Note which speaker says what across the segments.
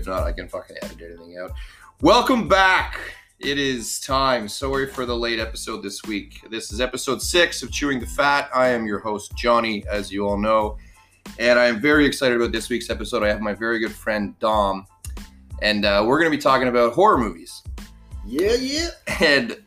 Speaker 1: If not, I can fucking edit anything out. Welcome back. It is time. Sorry for the late episode this week. This is episode six of Chewing the Fat. I am your host, Johnny, as you all know. And I am very excited about this week's episode. I have my very good friend, Dom. And uh, we're going to be talking about horror movies.
Speaker 2: Yeah, yeah.
Speaker 1: And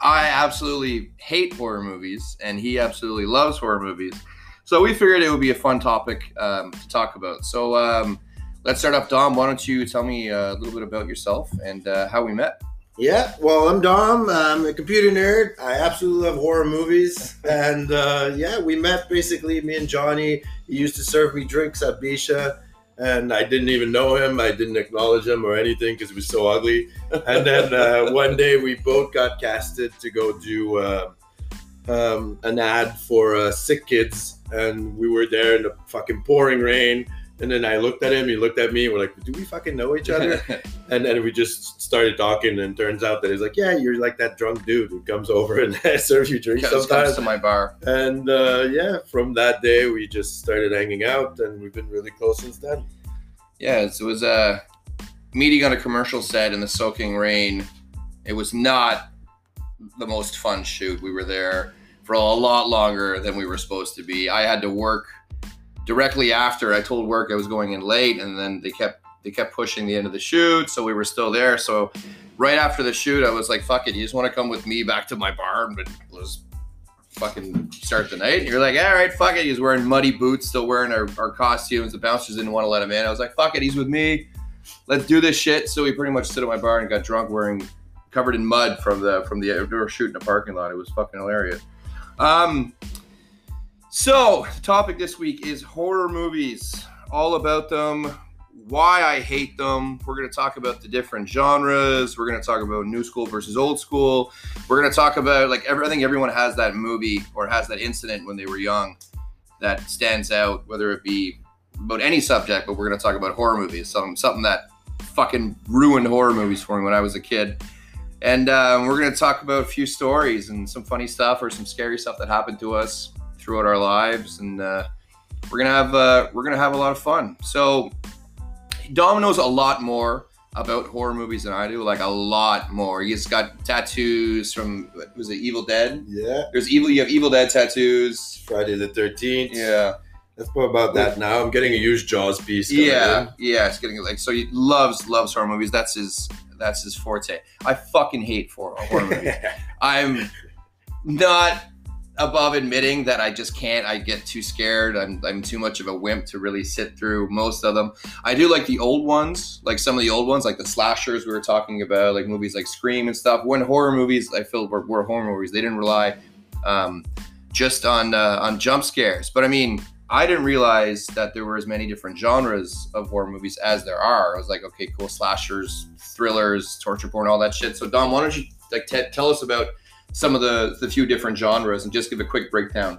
Speaker 1: I absolutely hate horror movies, and he absolutely loves horror movies. So we figured it would be a fun topic um, to talk about. So um, let's start off, Dom. Why don't you tell me uh, a little bit about yourself and uh, how we met?
Speaker 2: Yeah, well, I'm Dom. I'm a computer nerd. I absolutely love horror movies. And uh, yeah, we met basically, me and Johnny. He used to serve me drinks at Bisha, and I didn't even know him. I didn't acknowledge him or anything because he was so ugly. And then uh, one day we both got casted to go do uh, um, an ad for uh, Sick Kids, and we were there in the fucking pouring rain. And then I looked at him, he looked at me, we're like, do we fucking know each other? and then we just started talking, and turns out that he's like, yeah, you're like that drunk dude who comes over and serves you drinks
Speaker 1: Comes-
Speaker 2: sometimes.
Speaker 1: comes to my bar.
Speaker 2: And uh, yeah, from that day, we just started hanging out, and we've been really close since then.
Speaker 1: Yeah, it was a meeting on a commercial set in the soaking rain. It was not the most fun shoot. We were there for a lot longer than we were supposed to be. I had to work directly after. I told work I was going in late, and then they kept they kept pushing the end of the shoot, so we were still there. So right after the shoot, I was like, "Fuck it, you just want to come with me back to my bar and let's fucking start the night?" And you're like, "All right, fuck it." He's wearing muddy boots, still wearing our, our costumes. The bouncers didn't want to let him in. I was like, "Fuck it, he's with me. Let's do this shit." So we pretty much stood at my bar and got drunk, wearing covered in mud from the from the outdoor shoot in the parking lot. It was fucking hilarious. Um, so the topic this week is horror movies. All about them, why I hate them. We're going to talk about the different genres. We're going to talk about new school versus old school. We're going to talk about like every, I think everyone has that movie or has that incident when they were young that stands out, whether it be about any subject. But we're going to talk about horror movies, something something that fucking ruined horror movies for me when I was a kid. And um, we're going to talk about a few stories and some funny stuff or some scary stuff that happened to us throughout our lives, and uh, we're gonna have uh, we're gonna have a lot of fun. So Dom knows a lot more about horror movies than I do, like a lot more. He's got tattoos from what was it Evil Dead?
Speaker 2: Yeah,
Speaker 1: There's evil. You have Evil Dead tattoos.
Speaker 2: Friday the 13th.
Speaker 1: Yeah,
Speaker 2: Let's talk about that now. I'm getting a huge Jaws piece.
Speaker 1: yeah, yeah. It's getting like so. He loves loves horror movies. That's his that's his forte. I fucking hate for horror movies. I'm not above admitting that I just can't. I get too scared. I'm, I'm too much of a wimp to really sit through most of them. I do like the old ones, like some of the old ones, like the slashers we were talking about, like movies like Scream and stuff. When horror movies, I feel were, were horror movies. They didn't rely um, just on uh, on jump scares. But I mean, I didn't realize that there were as many different genres of horror movies as there are. I was like, okay, cool, slashers, thrillers, torture porn, all that shit. So Dom, why don't you like t- tell us about some of the the few different genres and just give a quick breakdown.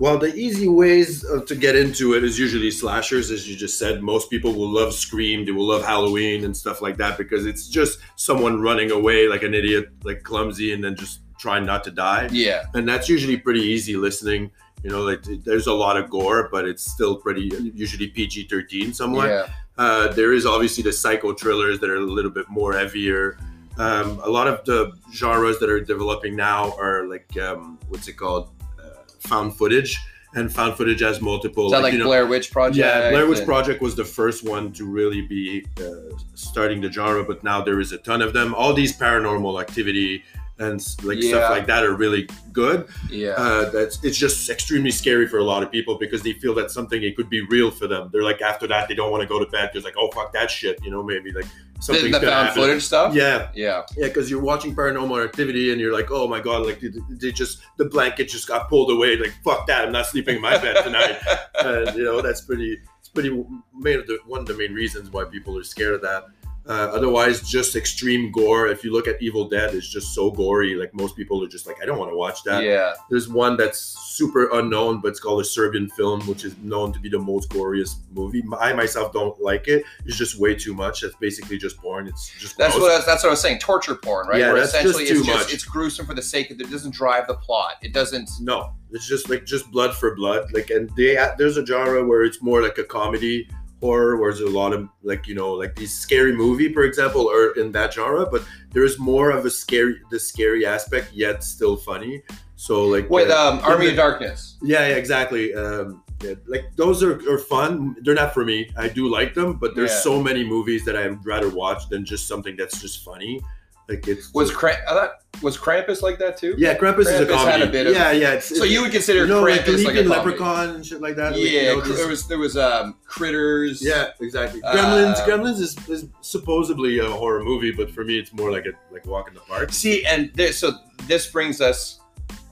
Speaker 2: Well, the easy ways of, to get into it is usually slashers, as you just said. Most people will love Scream, they will love Halloween and stuff like that because it's just someone running away like an idiot, like clumsy, and then just trying not to die.
Speaker 1: Yeah,
Speaker 2: And that's usually pretty easy listening. You know, like there's a lot of gore, but it's still pretty usually PG 13 somewhat.
Speaker 1: yeah,
Speaker 2: Uh, there is obviously the psycho thrillers that are a little bit more heavier. Um, a lot of the genres that are developing now are like um, what's it called, uh, found footage, and found footage has multiple.
Speaker 1: is that like
Speaker 2: know-
Speaker 1: Blair Witch Project?
Speaker 2: yeah, Blair Witch
Speaker 1: and-
Speaker 2: Project was the first one to really be uh, starting the genre, but now there is a ton of them. All these paranormal activity and like
Speaker 1: Yeah.
Speaker 2: stuff like that are really good.
Speaker 1: Yeah,
Speaker 2: Uh, that's it's just extremely scary for a lot of people because they feel that something it could be real for them. They're like after that they don't want to go to bed because like oh fuck that shit, you know maybe like
Speaker 1: the,
Speaker 2: something's
Speaker 1: the found
Speaker 2: happen.
Speaker 1: footage stuff.
Speaker 2: Yeah,
Speaker 1: yeah,
Speaker 2: yeah, because you're watching paranormal activity and you're like, oh my god, like they, they just the blanket just got pulled away. Like fuck that, I'm not sleeping in my bed tonight. and you know that's pretty it's pretty main of the, one of the main reasons why people are scared of that uh, otherwise just extreme gore if you look at evil dead it's just so gory like most people are just like i don't want to watch that
Speaker 1: yeah,
Speaker 2: there's one that's super unknown but it's called a serbian film which is known to be the most goriest movie i myself don't like it it's just way too much it's basically just porn it's just
Speaker 1: that's
Speaker 2: gross.
Speaker 1: what I was, that's what I was saying. Torture porn, right?
Speaker 2: Yeah,
Speaker 1: Where
Speaker 2: that's just
Speaker 1: essentially
Speaker 2: too
Speaker 1: it's just
Speaker 2: much.
Speaker 1: it's gruesome for the sake of it doesn't drive the plot. It doesn't.
Speaker 2: no it's just like just blood for blood like and they there's a genre where it's more like a comedy horror, where there's a lot of like you know like these scary movie, for example, or in that genre. But there's more of a scary the scary aspect, yet still funny. So like
Speaker 1: With
Speaker 2: uh,
Speaker 1: um, Army of Darkness.
Speaker 2: yeah, yeah, exactly. Um, yeah, like those are, are fun. They're not for me. I do like them, but there's
Speaker 1: Yeah.
Speaker 2: so many movies that I'd rather watch than just something that's just funny. Like it's
Speaker 1: Was Kramp- I thought, was Krampus like that too?
Speaker 2: yeah, Krampus, is a
Speaker 1: Krampus had a bit of-
Speaker 2: yeah, yeah. It's,
Speaker 1: So
Speaker 2: it's-
Speaker 1: you would consider
Speaker 2: you know,
Speaker 1: Krampus like,
Speaker 2: Leaping
Speaker 1: a comedy?
Speaker 2: Leprechaun and shit like that. like, you
Speaker 1: Yeah,
Speaker 2: know,
Speaker 1: there was there was um critters.
Speaker 2: yeah, exactly. Gremlins,
Speaker 1: Um,
Speaker 2: Gremlins is, is supposedly a horror movie, but for me, it's more like a like a walk in the park.
Speaker 1: See, and this, so this brings us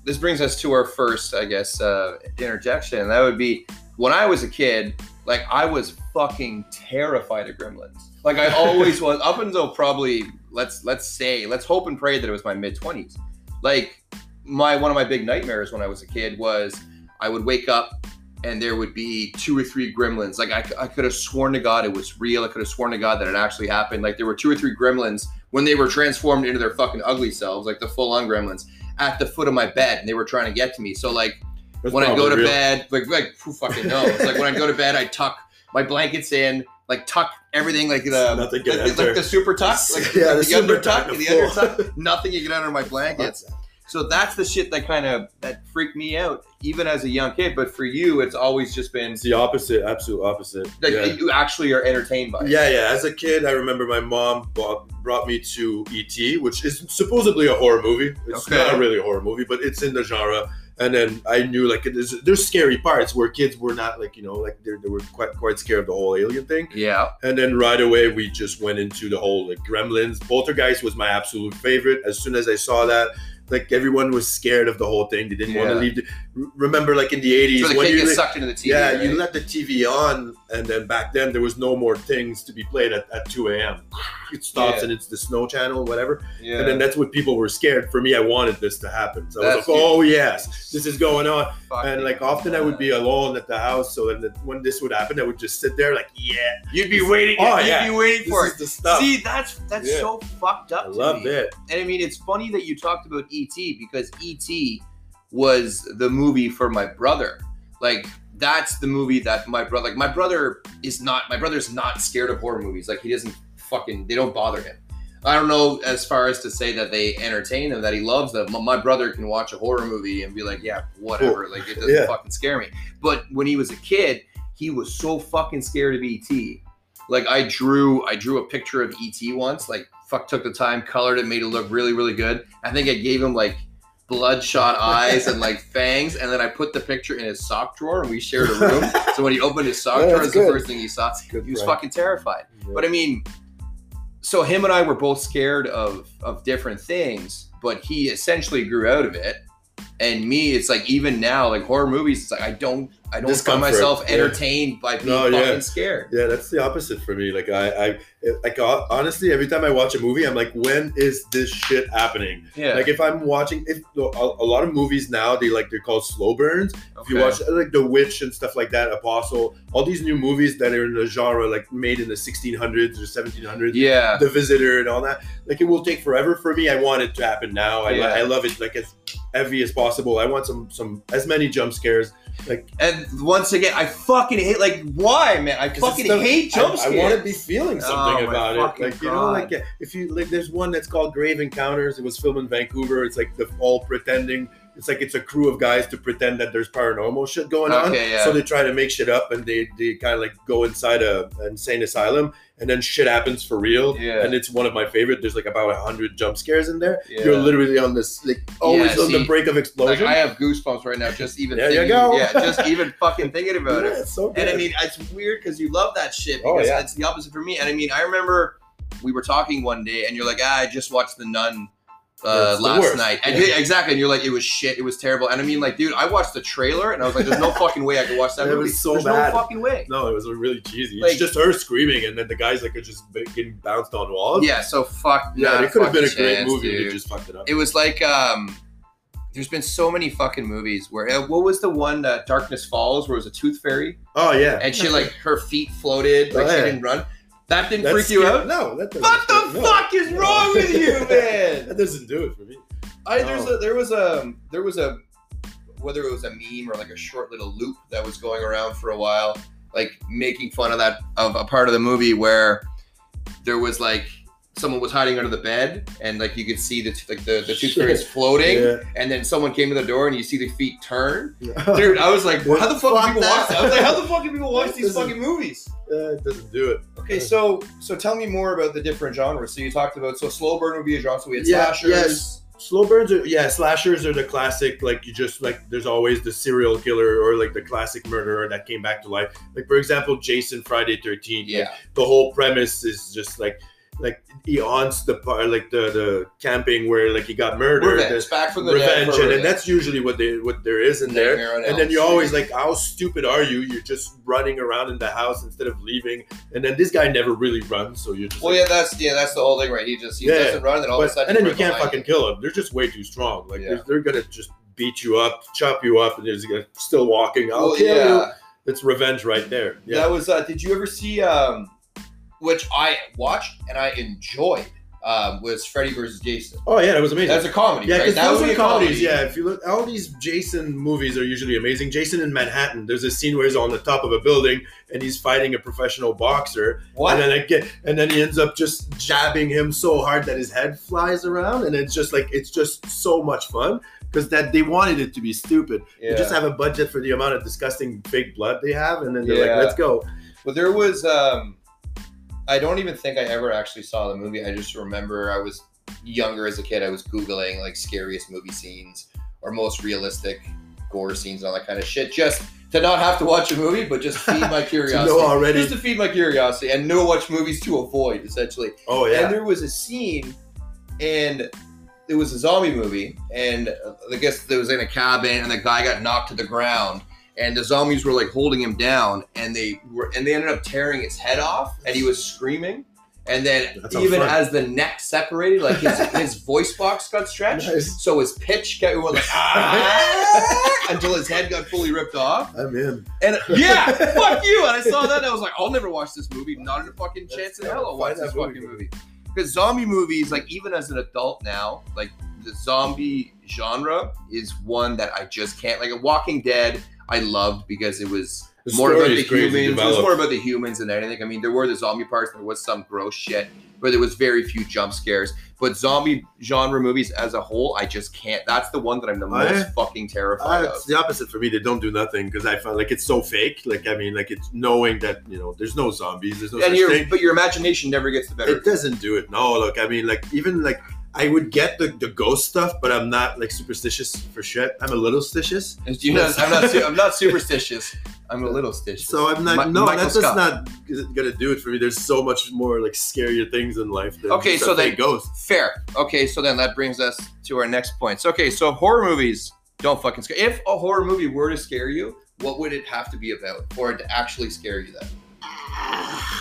Speaker 1: this brings us to our first, I guess, uh, interjection. That would be when I was a kid, like I was fucking terrified of gremlins. Like I always was, up until probably let's let's say let's hope and pray that it was my mid twenties. Like my one of my big nightmares when I was a kid was I would wake up and there would be two or three gremlins. Like I, I could have sworn to God it was real. I could have sworn to God that it actually happened. Like there were two or three gremlins when they were transformed into their fucking ugly selves, like the full on gremlins, at the foot of my bed, and they were trying to get to me. So like
Speaker 2: That's
Speaker 1: when I go to
Speaker 2: real.
Speaker 1: bed, like like who fucking knows? like when I go to bed, I tuck my blankets in, like tuck everything, like the
Speaker 2: Nothing
Speaker 1: like, like the super tuck, like,
Speaker 2: Yeah,
Speaker 1: like
Speaker 2: the
Speaker 1: the, under
Speaker 2: super
Speaker 1: tuck, and the under tuck. Nothing you get under my blankets. So that's the shit that kind of that freaked me out, even as a young kid. But for you, it's always just been
Speaker 2: It's the opposite, absolute opposite.
Speaker 1: like
Speaker 2: yeah.
Speaker 1: you actually are entertained by. it.
Speaker 2: Yeah, yeah. As a kid, I remember my mom bought, brought me to E.T., which is supposedly a horror movie. It's
Speaker 1: Okay.
Speaker 2: not really a horror movie, but it's in the genre. And then I knew like there's, there's scary parts where kids were not like you know like they they were quite quite scared of the whole alien thing.
Speaker 1: Yeah.
Speaker 2: And then right away we just went into the whole like Gremlins. Poltergeist was my absolute favorite. As soon as I saw that, like everyone was scared of the whole thing. They didn't want to leave. The, remember, like in the '80s
Speaker 1: So
Speaker 2: when you
Speaker 1: gets sucked into the TV.
Speaker 2: yeah,
Speaker 1: right?
Speaker 2: you let the TV on, and then back then there was no more things to be played at, at 2 a.m. It stops
Speaker 1: Yeah.
Speaker 2: and it's the snow channel, whatever.
Speaker 1: yeah.
Speaker 2: And then that's what people were scared. For me, I wanted this to happen. So I was like, oh, yes, this is going on.
Speaker 1: Fucking
Speaker 2: And like often I would be alone at the house. So then when this would happen, I would just sit there like, yeah,
Speaker 1: You'd be waiting.
Speaker 2: Oh,
Speaker 1: you'd
Speaker 2: yeah.
Speaker 1: be waiting
Speaker 2: this
Speaker 1: for it.
Speaker 2: the stuff.
Speaker 1: See, that's that's
Speaker 2: Yeah.
Speaker 1: so fucked up.
Speaker 2: I loved
Speaker 1: me.
Speaker 2: it.
Speaker 1: And I mean, it's funny that you talked about ET because ET was the movie for my brother. Like that's the movie that my brother. Like my brother is not. My brother's not scared of horror movies. Like he doesn't fucking. They don't bother him. I don't know as far as to say that they entertain him, that he loves them. My- brother can watch a horror movie and be like, yeah, whatever. Like it doesn't
Speaker 2: Yeah.
Speaker 1: fucking scare me. But when he was a kid, he was so fucking scared of ET. Like I drew, I drew a picture of ET once. Like fuck, took the time, colored it, made it look really, really good. I think I gave him like bloodshot eyes and like fangs, and then I put the picture in his sock drawer, and we shared a room. so when he opened his sock
Speaker 2: Yeah,
Speaker 1: drawer,
Speaker 2: that's
Speaker 1: the first thing he saw. He was
Speaker 2: prank.
Speaker 1: fucking terrified.
Speaker 2: Yeah.
Speaker 1: But I mean, so him and I were both scared of of different things, but he essentially grew out of it. And me, it's like even now, like horror movies, it's like I don't I don't find
Speaker 2: Discomfort,
Speaker 1: myself
Speaker 2: yeah.
Speaker 1: entertained by being
Speaker 2: No,
Speaker 1: fucking
Speaker 2: yeah.
Speaker 1: scared.
Speaker 2: Yeah, that's the opposite for me. Like I, I, like uh, honestly, every time I watch a movie, I'm like, when is this shit happening?
Speaker 1: Yeah.
Speaker 2: Like if I'm watching, if a, a lot of movies now they like they're called slow burns. If you watch uh, like The Witch and stuff like that, Apostle, all these new movies that are in the genre like made in the 1600s or 1700s,
Speaker 1: Yeah.
Speaker 2: The Visitor and all that, like it will take forever for me. I want it to happen now. I,
Speaker 1: Yeah.
Speaker 2: I love it like as heavy as possible. I want some some as many jump scares. Like
Speaker 1: And once again, I fucking hate like why, man? I fucking
Speaker 2: it's the-
Speaker 1: hate jump
Speaker 2: I,
Speaker 1: scares.
Speaker 2: I want to be feeling oh something
Speaker 1: Oh,
Speaker 2: about it.
Speaker 1: fucking
Speaker 2: Like you know, like if you like, there's one that's called Grave Encounters. It was filmed in Vancouver. It's like the all pretending. It's like it's a crew of guys to pretend that there's paranormal shit going on.
Speaker 1: Yeah.
Speaker 2: So they try to make shit up and they they kind of like go inside a insane asylum and then shit happens for real.
Speaker 1: Yeah.
Speaker 2: And it's one of my favorite. There's like about a hundred jump scares in there.
Speaker 1: Yeah.
Speaker 2: You're literally on this like always
Speaker 1: Yeah,
Speaker 2: on the brink of
Speaker 1: Like
Speaker 2: explosion.
Speaker 1: I have goosebumps right now just even
Speaker 2: There you go.
Speaker 1: Yeah, just even fucking thinking about it.
Speaker 2: it's so.
Speaker 1: And I mean, it's weird because you love that shit
Speaker 2: Oh,
Speaker 1: because
Speaker 2: yeah.
Speaker 1: it's the opposite for me. And I mean, I remember we were talking one day, and you're like, ah, I just watched The Nun uh, last
Speaker 2: worst.
Speaker 1: night. And
Speaker 2: Yeah.
Speaker 1: yeah, exactly. And you're like, it was shit. It was terrible. And I mean, like, dude, I watched the trailer, and I was like, there's no fucking way I could watch that
Speaker 2: It
Speaker 1: movie.
Speaker 2: was so
Speaker 1: there's
Speaker 2: bad.
Speaker 1: no fucking way.
Speaker 2: No, it was really cheesy.
Speaker 1: Like-
Speaker 2: it's just her screaming, and then the guys like are just getting bounced on walls.
Speaker 1: Yeah. So fuck.
Speaker 2: yeah. it could have been a
Speaker 1: fucking
Speaker 2: great movie.
Speaker 1: dude.
Speaker 2: They just fucked it up.
Speaker 1: It was like um there's been so many fucking movies where uh, what was the one that Darkness Falls where it was a tooth fairy
Speaker 2: oh yeah,
Speaker 1: and she like her feet floated like
Speaker 2: Oh,
Speaker 1: she
Speaker 2: yeah.
Speaker 1: didn't run. That didn't
Speaker 2: That's
Speaker 1: freak you
Speaker 2: scary-
Speaker 1: out?
Speaker 2: No, that doesn't.
Speaker 1: What the
Speaker 2: no.
Speaker 1: fuck is wrong with you, man?
Speaker 2: that doesn't do it for me.
Speaker 1: I there's
Speaker 2: No.
Speaker 1: a there was a there was a whether it was a meme or like a short little loop that was going around for a while like making fun of that of a part of the movie where there was like someone was hiding under the bed and like you could see the like the, the tooth fairies floating
Speaker 2: Yeah.
Speaker 1: and then someone came to the door and you see the feet turn
Speaker 2: Yeah.
Speaker 1: dude i was like how the fuck
Speaker 2: fuck
Speaker 1: do people
Speaker 2: that?
Speaker 1: watch that i was like how the fuck do people watch these fucking movies
Speaker 2: Uh, it doesn't do it.
Speaker 1: okay so so tell me more about the different genres so you talked about so slow burn would be a genre so we had
Speaker 2: Yeah,
Speaker 1: slashers
Speaker 2: yes. Slow burns are yeah, slashers are the classic. Like you just like there's always the serial killer or like the classic murderer that came back to life. Like for example, Jason Friday 13
Speaker 1: yeah
Speaker 2: the whole premise is just like like he haunts the part like the the camping where like he got murdered.
Speaker 1: revenge back from the
Speaker 2: revenge, and, and that's usually what they what there is in there. And then you're always like, how stupid are you? You're just running around in the house instead of leaving. And then this guy never really runs, so you're just
Speaker 1: well
Speaker 2: like,
Speaker 1: yeah that's yeah that's the whole thing right he just he
Speaker 2: Yeah.
Speaker 1: doesn't run and all of a sudden
Speaker 2: and then you can't fucking kill him. They're just way too strong. Like
Speaker 1: Yeah.
Speaker 2: they're, they're gonna just beat you up, chop you up, and they're just still walking. I'll
Speaker 1: Well,
Speaker 2: kill you.
Speaker 1: yeah.
Speaker 2: It's revenge right there. Yeah.
Speaker 1: That was. Uh, did you ever see? Um, which I watched and I enjoyed. Um, was Freddy versus Jason.
Speaker 2: oh yeah, that was amazing.
Speaker 1: That's a comedy,
Speaker 2: Yeah,
Speaker 1: right?
Speaker 2: because
Speaker 1: That
Speaker 2: those are
Speaker 1: a
Speaker 2: comedies.
Speaker 1: comedy.
Speaker 2: Yeah, if you look, all these Jason movies are usually amazing. Jason in Manhattan. There's a scene where he's on the top of a building and he's fighting a professional boxer,
Speaker 1: What?
Speaker 2: and then I get, and then he ends up just jabbing him so hard that his head flies around, and it's just like it's just so much fun because that they wanted it to be stupid.
Speaker 1: yeah.
Speaker 2: You just have a budget for the amount of disgusting fake blood they have, and then they're
Speaker 1: Yeah.
Speaker 2: like, "Let's go."
Speaker 1: But there was. Um, I don't even think I ever actually saw the movie. I just remember I was younger as a kid. I was googling like scariest movie scenes or most realistic gore scenes and all that kind of shit. Just to not have to watch a movie, but just feed my
Speaker 2: To
Speaker 1: curiosity.
Speaker 2: know already.
Speaker 1: Just to feed my curiosity and know which movies to avoid, essentially.
Speaker 2: Oh yeah.
Speaker 1: And there was a scene, and it was a zombie movie, and uh, I guess there was in a cabin, and the guy got knocked to the ground, and the zombies were like holding him down, and they were, and they ended up tearing his head off, and he was screaming. And then even
Speaker 2: fun.
Speaker 1: as the neck separated, like his, his voice box got stretched,
Speaker 2: Nice.
Speaker 1: so his pitch kept going like ah, until his head got fully ripped off.
Speaker 2: I'm in.
Speaker 1: And yeah, fuck you. And I saw that and I was like, I'll never watch this movie. Not in a fucking
Speaker 2: That's-
Speaker 1: chance in hell I'll watch this
Speaker 2: movie.
Speaker 1: fucking movie. Because zombie movies, like even as an adult now, like the zombie genre is one that I just can't like. A Walking Dead, I loved because it was
Speaker 2: The
Speaker 1: more about the humans. It was more about the humans than anything. I mean, there were the zombie parts. There was some gross shit, but there was very few jump scares. But zombie genre movies as a whole, I just can't. That's the one that I'm the most
Speaker 2: I-
Speaker 1: fucking terrified
Speaker 2: Uh,
Speaker 1: of.
Speaker 2: it's the opposite for me. They don't do nothing because I find like it's so fake. Like I mean, like it's knowing that you know there's no zombies, there's no
Speaker 1: and your but your imagination never gets the better.
Speaker 2: It doesn't do it. No, look, I mean, like even like I would get the, the ghost stuff, but I'm not like superstitious for shit. I'm a little stitious,
Speaker 1: You know, I'm not. I'm not superstitious. I'm a little stitious.
Speaker 2: so I'm not.
Speaker 1: Mi-
Speaker 2: no,
Speaker 1: Michael
Speaker 2: that's just not gonna do it for me. There's so much more like scarier things in life. Than
Speaker 1: Okay, so then-
Speaker 2: ghost.
Speaker 1: Fair. Okay, so then that brings us to our next points. Okay, so horror movies don't fucking scare. If a horror movie were to scare you, what would it have to be about for it to actually scare you? Then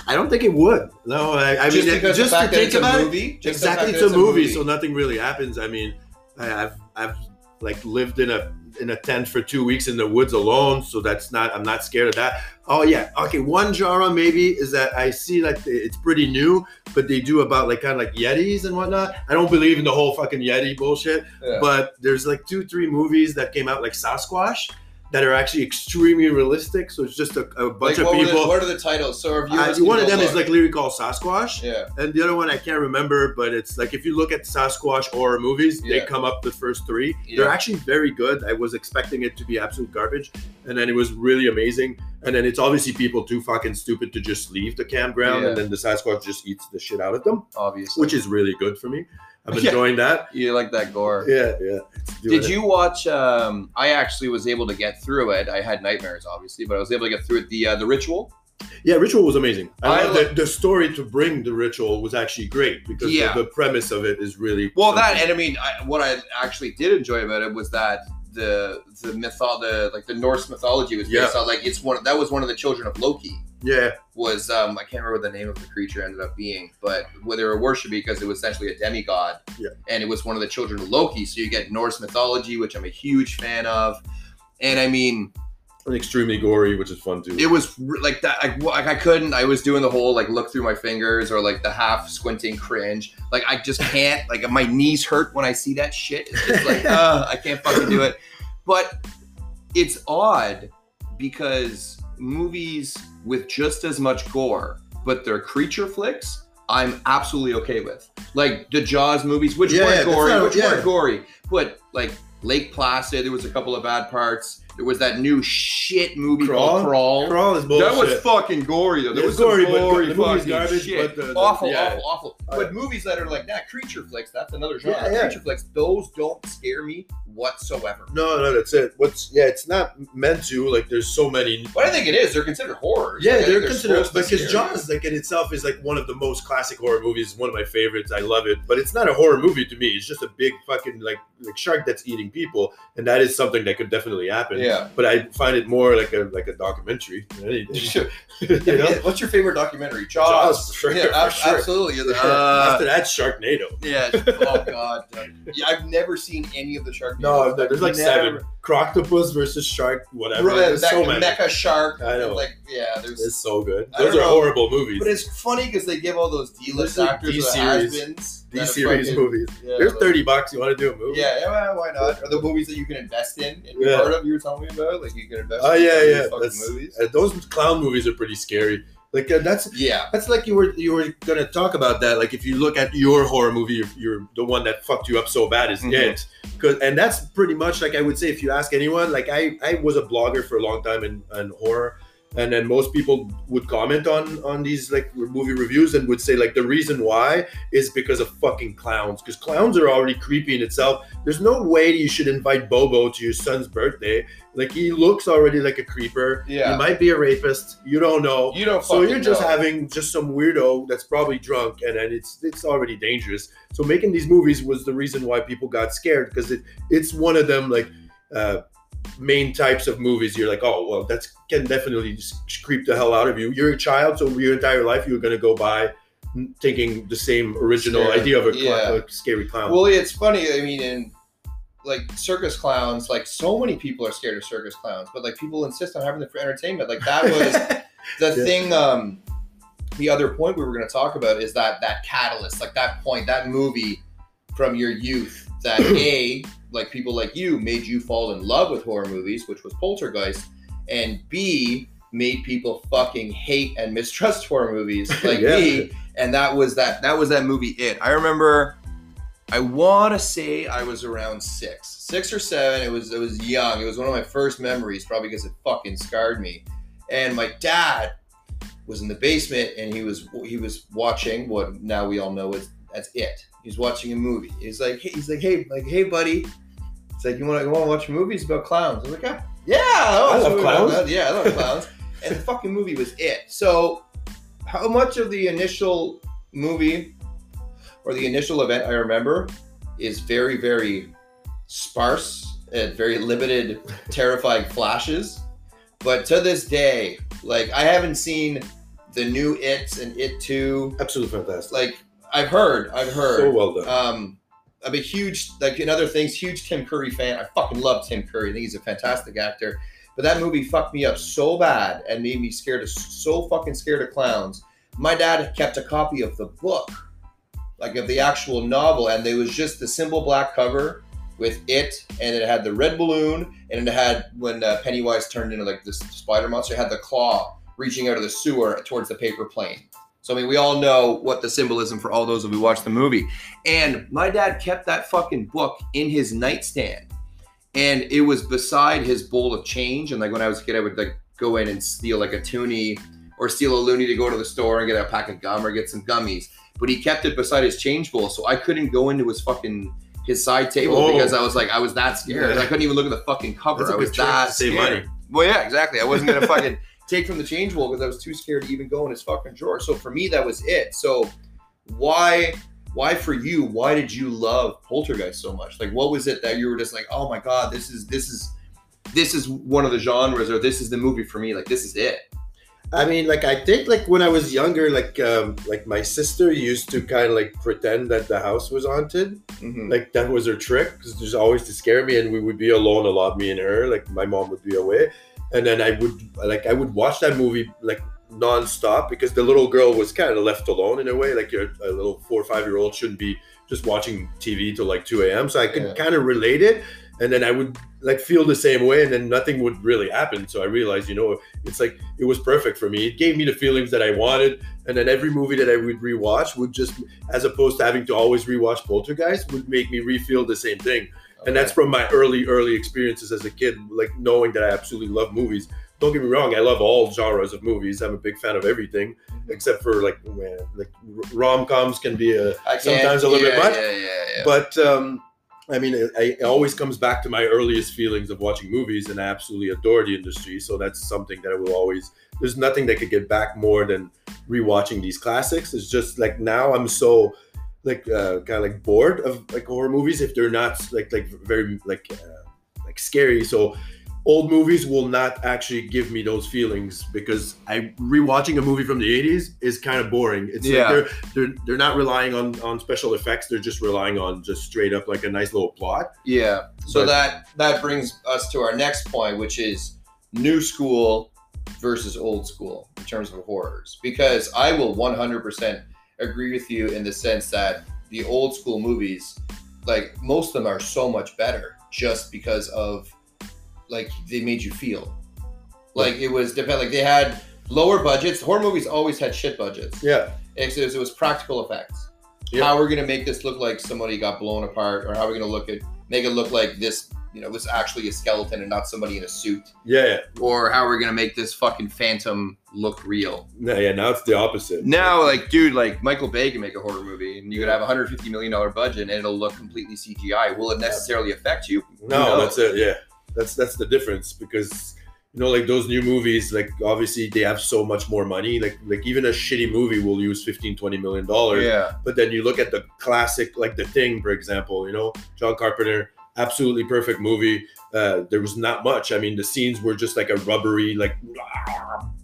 Speaker 2: I don't think it would. No, I, I
Speaker 1: just
Speaker 2: mean,
Speaker 1: because
Speaker 2: just to think about it,
Speaker 1: movie. The
Speaker 2: exactly it's a movie,
Speaker 1: movie.
Speaker 2: so nothing really happens i mean I- i've i've like lived in a in a tent for two weeks in the woods alone so that's not i'm not scared of that oh yeah okay one genre maybe is that i see like it's pretty new but they do about like kind of like yetis and whatnot i don't believe in the whole fucking yeti bullshit
Speaker 1: Yeah.
Speaker 2: but there's like two three movies that came out like sasquatch that are actually extremely realistic so it's just a, a bunch
Speaker 1: Like,
Speaker 2: of
Speaker 1: were the-
Speaker 2: people
Speaker 1: what are the titles? So
Speaker 2: uh, one of them is like literally called Sasquatch,
Speaker 1: yeah.
Speaker 2: and the other one I can't remember, but it's like if you look at Sasquatch horror movies, they come up the first three.
Speaker 1: Yeah.
Speaker 2: They're actually very good. I was expecting it to be absolute garbage, and then it was really amazing. And then it's obviously people too fucking stupid to just leave the campground,
Speaker 1: Yeah.
Speaker 2: and then the Sasquatch just eats the shit out of them,
Speaker 1: Obviously,
Speaker 2: which is really good for me. I'm
Speaker 1: Yeah.
Speaker 2: enjoying that.
Speaker 1: you like that gore.
Speaker 2: Yeah, yeah.
Speaker 1: Did
Speaker 2: it.
Speaker 1: you watch? Um, I actually was able to get through it. I had nightmares, obviously, but I was able to get through it. The uh, the ritual.
Speaker 2: Yeah, Ritual was amazing. I,
Speaker 1: I
Speaker 2: love the, the story to bring the Ritual was actually great because
Speaker 1: Yeah.
Speaker 2: the, the premise of it is really
Speaker 1: Well, that and I mean, I, what I actually did enjoy about it was that the the mytho the like the Norse mythology was based on like it's one that was one of the children of Loki.
Speaker 2: Yeah.
Speaker 1: Was um I can't remember what the name of the creature ended up being, but what they were worshiping because it was essentially a demigod.
Speaker 2: Yeah.
Speaker 1: And it was one of the children of Loki. So you get Norse mythology, which I'm a huge fan of. And I mean,
Speaker 2: and extremely gory, which is fun too.
Speaker 1: it was like that. I, like I couldn't. I was doing the whole like look through my fingers or like the half squinting cringe. Like I just can't. Like my knees hurt when I see that shit. It's just like uh, I can't fucking do it. But it's odd because movies with just as much gore, but they're creature flicks, I'm absolutely okay with. Like the Jaws movies, which
Speaker 2: Yeah,
Speaker 1: weren't gory,
Speaker 2: not-
Speaker 1: which
Speaker 2: yeah.
Speaker 1: weren't gory, but like Lake Placid, there was a couple of bad parts. There was that new shit movie called Crawl.
Speaker 2: Crawl is bullshit.
Speaker 1: That was fucking gory though. There was some
Speaker 2: gory, but
Speaker 1: gory
Speaker 2: the
Speaker 1: fucking
Speaker 2: garbage,
Speaker 1: shit.
Speaker 2: but the- the-
Speaker 1: awful,
Speaker 2: yeah.
Speaker 1: awful, awful.
Speaker 2: Oh,
Speaker 1: but
Speaker 2: yeah.
Speaker 1: movies that are like that, creature flicks, that's another genre. Creature flicks, those don't scare me whatsoever.
Speaker 2: No, no, that's it. What's yeah, it's not meant to. Like, there's so many.
Speaker 1: But I think it is. They're considered horrors.
Speaker 2: Yeah,
Speaker 1: Like, think
Speaker 2: they're considered because. Jaws, like in itself, is like one of the most classic horror movies. One of my favorites. I love it, but it's not a horror movie to me. It's just a big fucking like like shark that's eating people, and that is something that could definitely happen.
Speaker 1: Yeah.
Speaker 2: But I find it more like a like a documentary than anything. you know?
Speaker 1: Yeah, What's your favorite documentary? Jaws.
Speaker 2: Jaws, sure,
Speaker 1: Yeah, ab-
Speaker 2: sure.
Speaker 1: absolutely. You're
Speaker 2: For
Speaker 1: the-
Speaker 2: sure.
Speaker 1: uh,
Speaker 2: After that, Sharknado.
Speaker 1: yeah. Oh god. Yeah, I've never seen any of the shark.
Speaker 2: No,
Speaker 1: videos.
Speaker 2: no, there's like
Speaker 1: Never-
Speaker 2: seven. Croctopus versus shark, whatever.
Speaker 1: Bro,
Speaker 2: There's
Speaker 1: that
Speaker 2: so many.
Speaker 1: mecha shark.
Speaker 2: I know.
Speaker 1: Like yeah, there's.
Speaker 2: It's so good. Those are
Speaker 1: know.
Speaker 2: horrible movies.
Speaker 1: But it's funny because they give all those D-list actors or
Speaker 2: D-series.
Speaker 1: has-beens. that
Speaker 2: These
Speaker 1: are
Speaker 2: series
Speaker 1: fucking-
Speaker 2: movies.
Speaker 1: Yeah,
Speaker 2: There's
Speaker 1: like-
Speaker 2: 30 bucks. You want to do a movie?
Speaker 1: Yeah, yeah, well, why not? Are the movies that you can invest in and
Speaker 2: Yeah.
Speaker 1: part of? You were telling me about, like you can invest.
Speaker 2: Oh
Speaker 1: in
Speaker 2: yeah, yeah.
Speaker 1: movies.
Speaker 2: uh, those clown movies are pretty scary. Like uh, that's
Speaker 1: Yeah,
Speaker 2: that's like you were you were gonna talk about that. Like if you look at your horror movie, you're, you're the one that fucked you up so bad is
Speaker 1: Mhm.
Speaker 2: it. Cause and that's pretty much like I would say if you ask anyone. Like I I was a blogger for a long time in, in horror. And then most people would comment on on these like movie reviews and would say like the reason why is because of fucking clowns because clowns are already creepy in itself. There's no way you should invite Bobo to your son's birthday. Like he looks already like a creeper.
Speaker 1: Yeah.
Speaker 2: He might be a rapist. You don't know.
Speaker 1: you don't.
Speaker 2: So you're just
Speaker 1: know.
Speaker 2: having just some weirdo that's probably drunk, and then it's it's already dangerous. So making these movies was the reason why people got scared because it it's one of them like uh, main types of movies. You're like, oh well, that's can definitely just creep the hell out of you. You're a child, so your entire life you're gonna go by thinking the same original
Speaker 1: Scared,
Speaker 2: idea of a, cl-
Speaker 1: yeah.
Speaker 2: a scary clown.
Speaker 1: Well, it's funny. I mean, in like circus clowns, like so many people are scared of circus clowns, but like people insist on having them for entertainment. Like that was the
Speaker 2: Yeah.
Speaker 1: thing. Um, the other point we were going to talk about is that that catalyst, like that point, that movie from your youth that a like people like you made you fall in love with horror movies, which was Poltergeist, and b made people fucking hate and mistrust horror movies like
Speaker 2: Yeah.
Speaker 1: me and that was that that was that movie it. I remember i want to say i was around six six or seven. It was it was young. It was one of my first memories probably because it fucking scarred me. And my dad was in the basement and he was he was watching what now we all know is that's it. He's watching a movie. He's like hey, he's like hey like hey buddy it's like you want to watch movies about clowns i'm like yeah yeah
Speaker 2: I love
Speaker 1: movie
Speaker 2: clowns.
Speaker 1: about- yeah i love clowns and the fucking movie was it so how much of the initial movie or the initial event I remember is very, very sparse and very limited, terrifying flashes. But to this day, like I haven't seen the new It and It Two.
Speaker 2: Absolutely fantastic.
Speaker 1: Like I've heard, I've heard.
Speaker 2: so well done.
Speaker 1: Um, I'm a huge, like in other things, huge Tim Curry fan. I fucking love Tim Curry. I think he's a fantastic actor. But that movie fucked me up so bad and made me scared of so fucking scared of clowns. My dad kept a copy of the book, like of the actual novel, and there was just the simple black cover with it, and it had the red balloon, and it had when uh, Pennywise turned into like this spider monster, it had the claw reaching out of the sewer towards the paper plane. So I mean, we all know what the symbolism for all those of who watched the movie. And my dad kept that fucking book in his nightstand. And it was beside his bowl of change. And like when I was a kid, I would like go in and steal like a toonie or steal a loonie to go to the store and get a pack of gum or get some gummies. But he kept it beside his change bowl. So I couldn't go into his fucking his side table
Speaker 2: Oh.
Speaker 1: because I was like, I was that scared.
Speaker 2: Yeah.
Speaker 1: I couldn't even look at the fucking cover. I was that scared.
Speaker 2: money.
Speaker 1: Well, yeah, exactly. I wasn't gonna fucking take from the change bowl because I was too scared to even go in his fucking drawer. So for me, that was it. So why, why for you? Why did you love Poltergeist so much? Like, what was it that you were just like, oh my god, this is this is this is one of the genres, or this is the movie for me. Like, this is it.
Speaker 2: I mean, like I think, like when I was younger, like um, like my sister used to kind of like pretend that the house was haunted.
Speaker 1: Mhm.
Speaker 2: Like that was her trick, because there's always to scare me, and we would be alone a lot, me and her. Like my mom would be away, and then I would like I would watch that movie like nonstop because the little girl was kind of left alone in a way. Like you're a little four or five year old shouldn't be just watching TV till like two a.m. So I could
Speaker 1: Yeah.
Speaker 2: kind of relate it. And then I would like feel the same way, and then nothing would really happen. So I realized, you know, it's like it was perfect for me. It gave me the feelings that I wanted, and then every movie that I would rewatch would just, as opposed to having to always rewatch Poltergeist, would make me refeel the same thing. And that's from my early, early experiences as a kid, like knowing that I absolutely love movies. Don't get me wrong, I love all genres of movies. I'm a big fan of everything, except for like man, like rom coms can be a sometimes a little bit much.
Speaker 1: Yeah, yeah, yeah.
Speaker 2: But um, I mean, it, it always comes back to my earliest feelings of watching movies, and I absolutely adore the industry. So that's something that I will always. There's nothing that could get back more than rewatching these classics. It's just like now I'm so like uh, kind of like bored of like horror movies if they're not like like very like uh, like scary. So old movies will not actually give me those feelings because I rewatching a movie from the 80s is kind of boring. It's
Speaker 1: Yeah.
Speaker 2: like they're they're they're not relying on on special effects. They're just relying on just straight up like a nice little plot.
Speaker 1: Yeah. So
Speaker 2: But-
Speaker 1: that that brings us to our next point, which is new school versus old school in terms of horrors. Because I will 100% agree with you in the sense that the old school movies, like most of them, are so much better just because of like they made you feel. Like it was depend like they had lower budgets. Horror movies always had shit budgets.
Speaker 2: Yeah,
Speaker 1: It was, it was practical effects. How we're gonna make this look like somebody got blown apart, or how we're gonna look at make it look like this, you know, was actually a skeleton and not somebody in a suit,
Speaker 2: yeah, yeah.
Speaker 1: or how we're gonna make this fucking phantom look real.
Speaker 2: No, yeah. Now it's the opposite.
Speaker 1: Now, like, dude, like Michael Bay can make a horror movie, and you could have a 150 million dollar budget, and it'll look completely CGI. Will it necessarily affect you?
Speaker 2: No, that's it. Yeah, that's that's the difference because you know, like those new movies, like obviously they have so much more money. Like like even a shitty movie will use 15, 20 million dollars.
Speaker 1: Yeah,
Speaker 2: But then you look at the classic, like The Thing, for example. You know, John Carpenter, absolutely perfect movie. Uh, there was not much. I mean, the scenes were just like a rubbery, like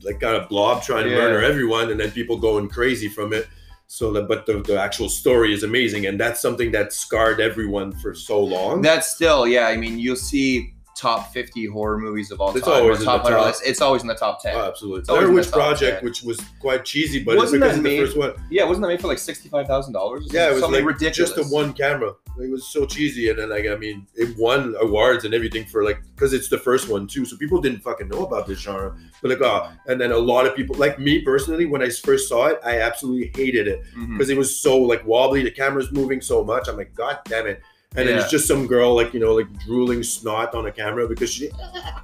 Speaker 2: like kind of blob trying to
Speaker 1: Yeah.
Speaker 2: murder everyone, and then people going crazy from it. So, that, but the, the actual story is amazing, and that's something that scarred everyone for so long.
Speaker 1: that's still yeah. I mean, you'll see top 50 horror movies of all
Speaker 2: It's
Speaker 1: time.
Speaker 2: always
Speaker 1: top
Speaker 2: top.
Speaker 1: list. It's always in the top 10.
Speaker 2: Oh, absolutely.
Speaker 1: It's
Speaker 2: Blair Witch Project,
Speaker 1: 10.
Speaker 2: which was quite cheesy, but
Speaker 1: Wasn't
Speaker 2: because
Speaker 1: that
Speaker 2: of the
Speaker 1: made-
Speaker 2: first one.
Speaker 1: Yeah, wasn't that made for like sixty-five thousand dollars?
Speaker 2: Yeah, it was
Speaker 1: something
Speaker 2: like
Speaker 1: ridiculous.
Speaker 2: just a one camera. It was so cheesy, and then like I mean, it won awards and everything for like because it's the first one too. So people didn't fucking know about this genre. But like, oh, and then a lot of people, like me personally, when I first saw it, I absolutely hated it
Speaker 1: mm-hmm.
Speaker 2: because it was so like wobbly. The camera's moving so much. I'm like, god damn it. And then it's just some girl like you know like drooling snot on a camera because she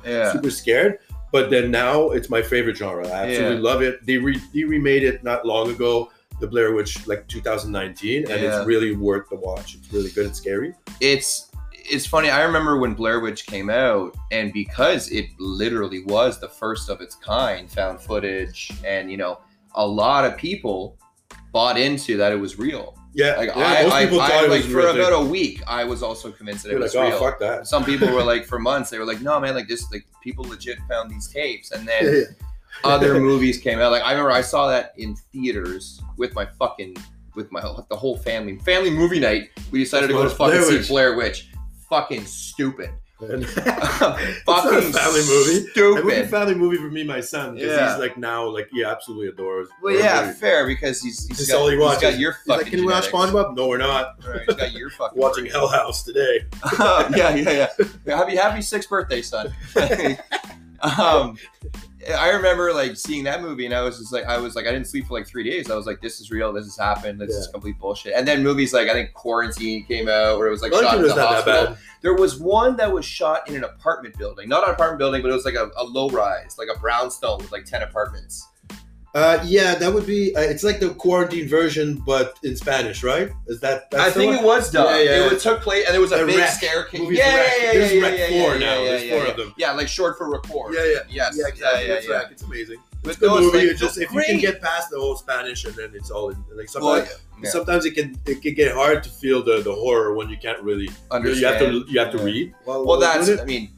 Speaker 1: Yeah,
Speaker 2: super scared. But then now it's my favorite genre. I absolutely
Speaker 1: Yeah.
Speaker 2: love it. They re- they remade it not long ago, the Blair Witch, like 2019, and
Speaker 1: Yeah.
Speaker 2: it's really worth the watch. It's really good. It's scary.
Speaker 1: it's it's funny. I remember when Blair Witch came out, and because it literally was the first of its kind, found footage, and you know, a lot of people bought into that it was real.
Speaker 2: Yeah,
Speaker 1: Like
Speaker 2: yeah,
Speaker 1: I,
Speaker 2: most
Speaker 1: I,
Speaker 2: people
Speaker 1: I-
Speaker 2: thought it
Speaker 1: like
Speaker 2: was
Speaker 1: for about a week, I was also convinced that it
Speaker 2: They're
Speaker 1: was
Speaker 2: like, oh,
Speaker 1: real.
Speaker 2: oh fuck that.
Speaker 1: Some people were like, for months, they were like, no, man, like this, like people legit found these tapes, and then other movies came out. Like I remember I saw that in theaters with my fucking with my the whole family. Family movie night. We decided to go to fucking see Blair Witch. Fucking stupid. Fucking
Speaker 2: it's not a family movie. It would be a
Speaker 1: Stupid.
Speaker 2: family movie for me, my son, because
Speaker 1: Yeah.
Speaker 2: he's like now, like he absolutely adores.
Speaker 1: Well, yeah,
Speaker 2: movies.
Speaker 1: fair because he's he's got,
Speaker 2: all he
Speaker 1: he's got your fucking.
Speaker 2: like, can we watch. SpongeBob? No, we're not.
Speaker 1: Right, he's got your fucking.
Speaker 2: Watching. Hell House today.
Speaker 1: yeah, yeah, yeah. Happy happy sixth birthday, son. um, I remember like seeing that movie, and I was just like, I was like, I didn't sleep for like three days. I was like, this is real. This has happened. This is complete bullshit. And then movies like I think Quarantine came out, where it was like shot in the hospital.
Speaker 2: bad.
Speaker 1: There was one that was shot in an apartment building, not an apartment building, but it was like a, a low rise, like a brownstone with like ten apartments.
Speaker 2: Uh, yeah, that would be. Uh, it's like the quarantine version, but in Spanish, right? Is that?
Speaker 1: I
Speaker 2: That's the
Speaker 1: think
Speaker 2: one?
Speaker 1: it was done.
Speaker 2: Yeah, yeah.
Speaker 1: It was, took place, and there was a
Speaker 2: The
Speaker 1: big staircase. Yeah, yeah, yeah,
Speaker 2: There's
Speaker 1: yeah, yeah,
Speaker 2: four
Speaker 1: yeah,
Speaker 2: now.
Speaker 1: yeah,
Speaker 2: There's
Speaker 1: yeah,
Speaker 2: four
Speaker 1: yeah.
Speaker 2: of them.
Speaker 1: Yeah, like short for record.
Speaker 2: Yeah, yeah,
Speaker 1: Yes.
Speaker 2: yeah, exactly.
Speaker 1: Yeah, yeah.
Speaker 2: It's amazing. It's a good movie.
Speaker 1: things
Speaker 2: It's just if you can get past the whole Spanish and then it's all in, like
Speaker 1: Well,
Speaker 2: sometimes.
Speaker 1: yeah.
Speaker 2: Sometimes it can it can get hard to feel the, the horror when you can't really. understand. You have to you have to
Speaker 1: Yeah.
Speaker 2: read. while-
Speaker 1: Well, that's. I mean,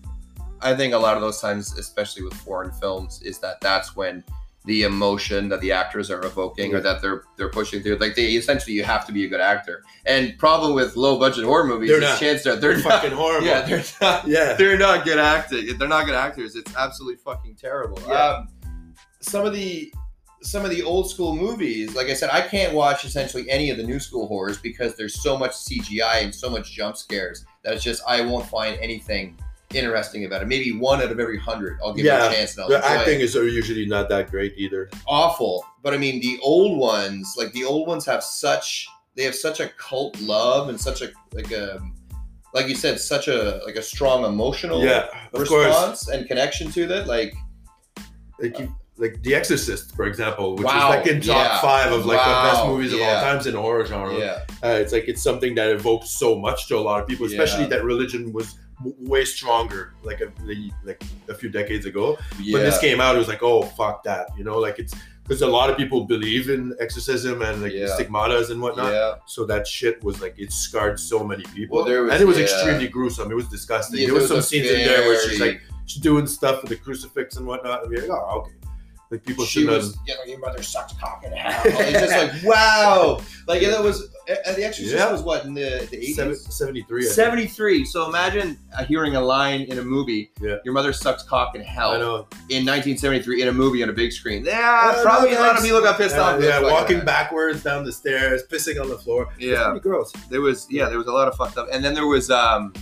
Speaker 1: I think a lot of those times, especially with foreign films, is that that's when the emotion that the actors are evoking or that they're they're pushing through, like they essentially you have to be a good actor. And problem with low budget horror movies
Speaker 2: They're
Speaker 1: is
Speaker 2: not.
Speaker 1: chance that they're,
Speaker 2: They're
Speaker 1: not,
Speaker 2: fucking horrible.
Speaker 1: Yeah, they're not.
Speaker 2: yeah.
Speaker 1: They're not good acting. They're not good actors. It's absolutely fucking terrible.
Speaker 2: Yeah.
Speaker 1: Um,
Speaker 2: some of the
Speaker 1: some of the old school movies, like I said, I can't watch essentially any of the new school horrors because there's so much CGI and so much jump scares that it's just I won't find anything interesting about it. Maybe one out of every hundred, I'll give
Speaker 2: Yeah,
Speaker 1: it a chance. And I'll
Speaker 2: The acting is usually not that great either.
Speaker 1: awful. But I mean, the old ones, like the old ones, have such they have such a cult love and such a like a like you said, such a like a strong emotional
Speaker 2: Yeah, of course.
Speaker 1: response and connection to that. Like
Speaker 2: Like, you, like The Exorcist, for example, which
Speaker 1: Wow,
Speaker 2: is like in top
Speaker 1: yeah.
Speaker 2: five of like the best
Speaker 1: Wow,
Speaker 2: movies of
Speaker 1: yeah.
Speaker 2: all times in horror genre.
Speaker 1: yeah,
Speaker 2: Uh, it's like it's something that evokes so much to a lot of people, especially
Speaker 1: Yeah.
Speaker 2: that religion was way stronger like a like a few decades ago.
Speaker 1: yeah.
Speaker 2: When this came out, it was like, oh fuck that, you know, like it's because a lot of people believe in exorcism and like
Speaker 1: Yeah.
Speaker 2: stigmatas and whatnot.
Speaker 1: yeah.
Speaker 2: So that shit was like it scarred so many people,
Speaker 1: Well, was-
Speaker 2: and it was
Speaker 1: yeah.
Speaker 2: extremely gruesome. It was disgusting.
Speaker 1: Yeah,
Speaker 2: there was
Speaker 1: there
Speaker 2: some
Speaker 1: was a
Speaker 2: scenes in there where she's like she's doing stuff with the crucifix and whatnot, and we're like, oh okay, like people
Speaker 1: she was
Speaker 2: have.
Speaker 1: yeah, like your mother sucks cock in hell. it's just like wow, like and that was and the Exorcist
Speaker 2: Yeah.
Speaker 1: was what in the the eighties.
Speaker 2: Seventy three. Seventy
Speaker 1: three. So imagine uh, hearing a line in a movie.
Speaker 2: Yeah.
Speaker 1: Your mother sucks cock in hell.
Speaker 2: I know.
Speaker 1: In 1973, in a movie on a big screen. Yeah,
Speaker 2: Uh,
Speaker 1: probably
Speaker 2: no
Speaker 1: a lot of people got pissed
Speaker 2: Uh,
Speaker 1: off.
Speaker 2: yeah, walking
Speaker 1: uh,
Speaker 2: backwards down the stairs, pissing on the floor.
Speaker 1: Yeah,
Speaker 2: pretty gross.
Speaker 1: there was yeah, there was a lot of fucked up, and then there was um,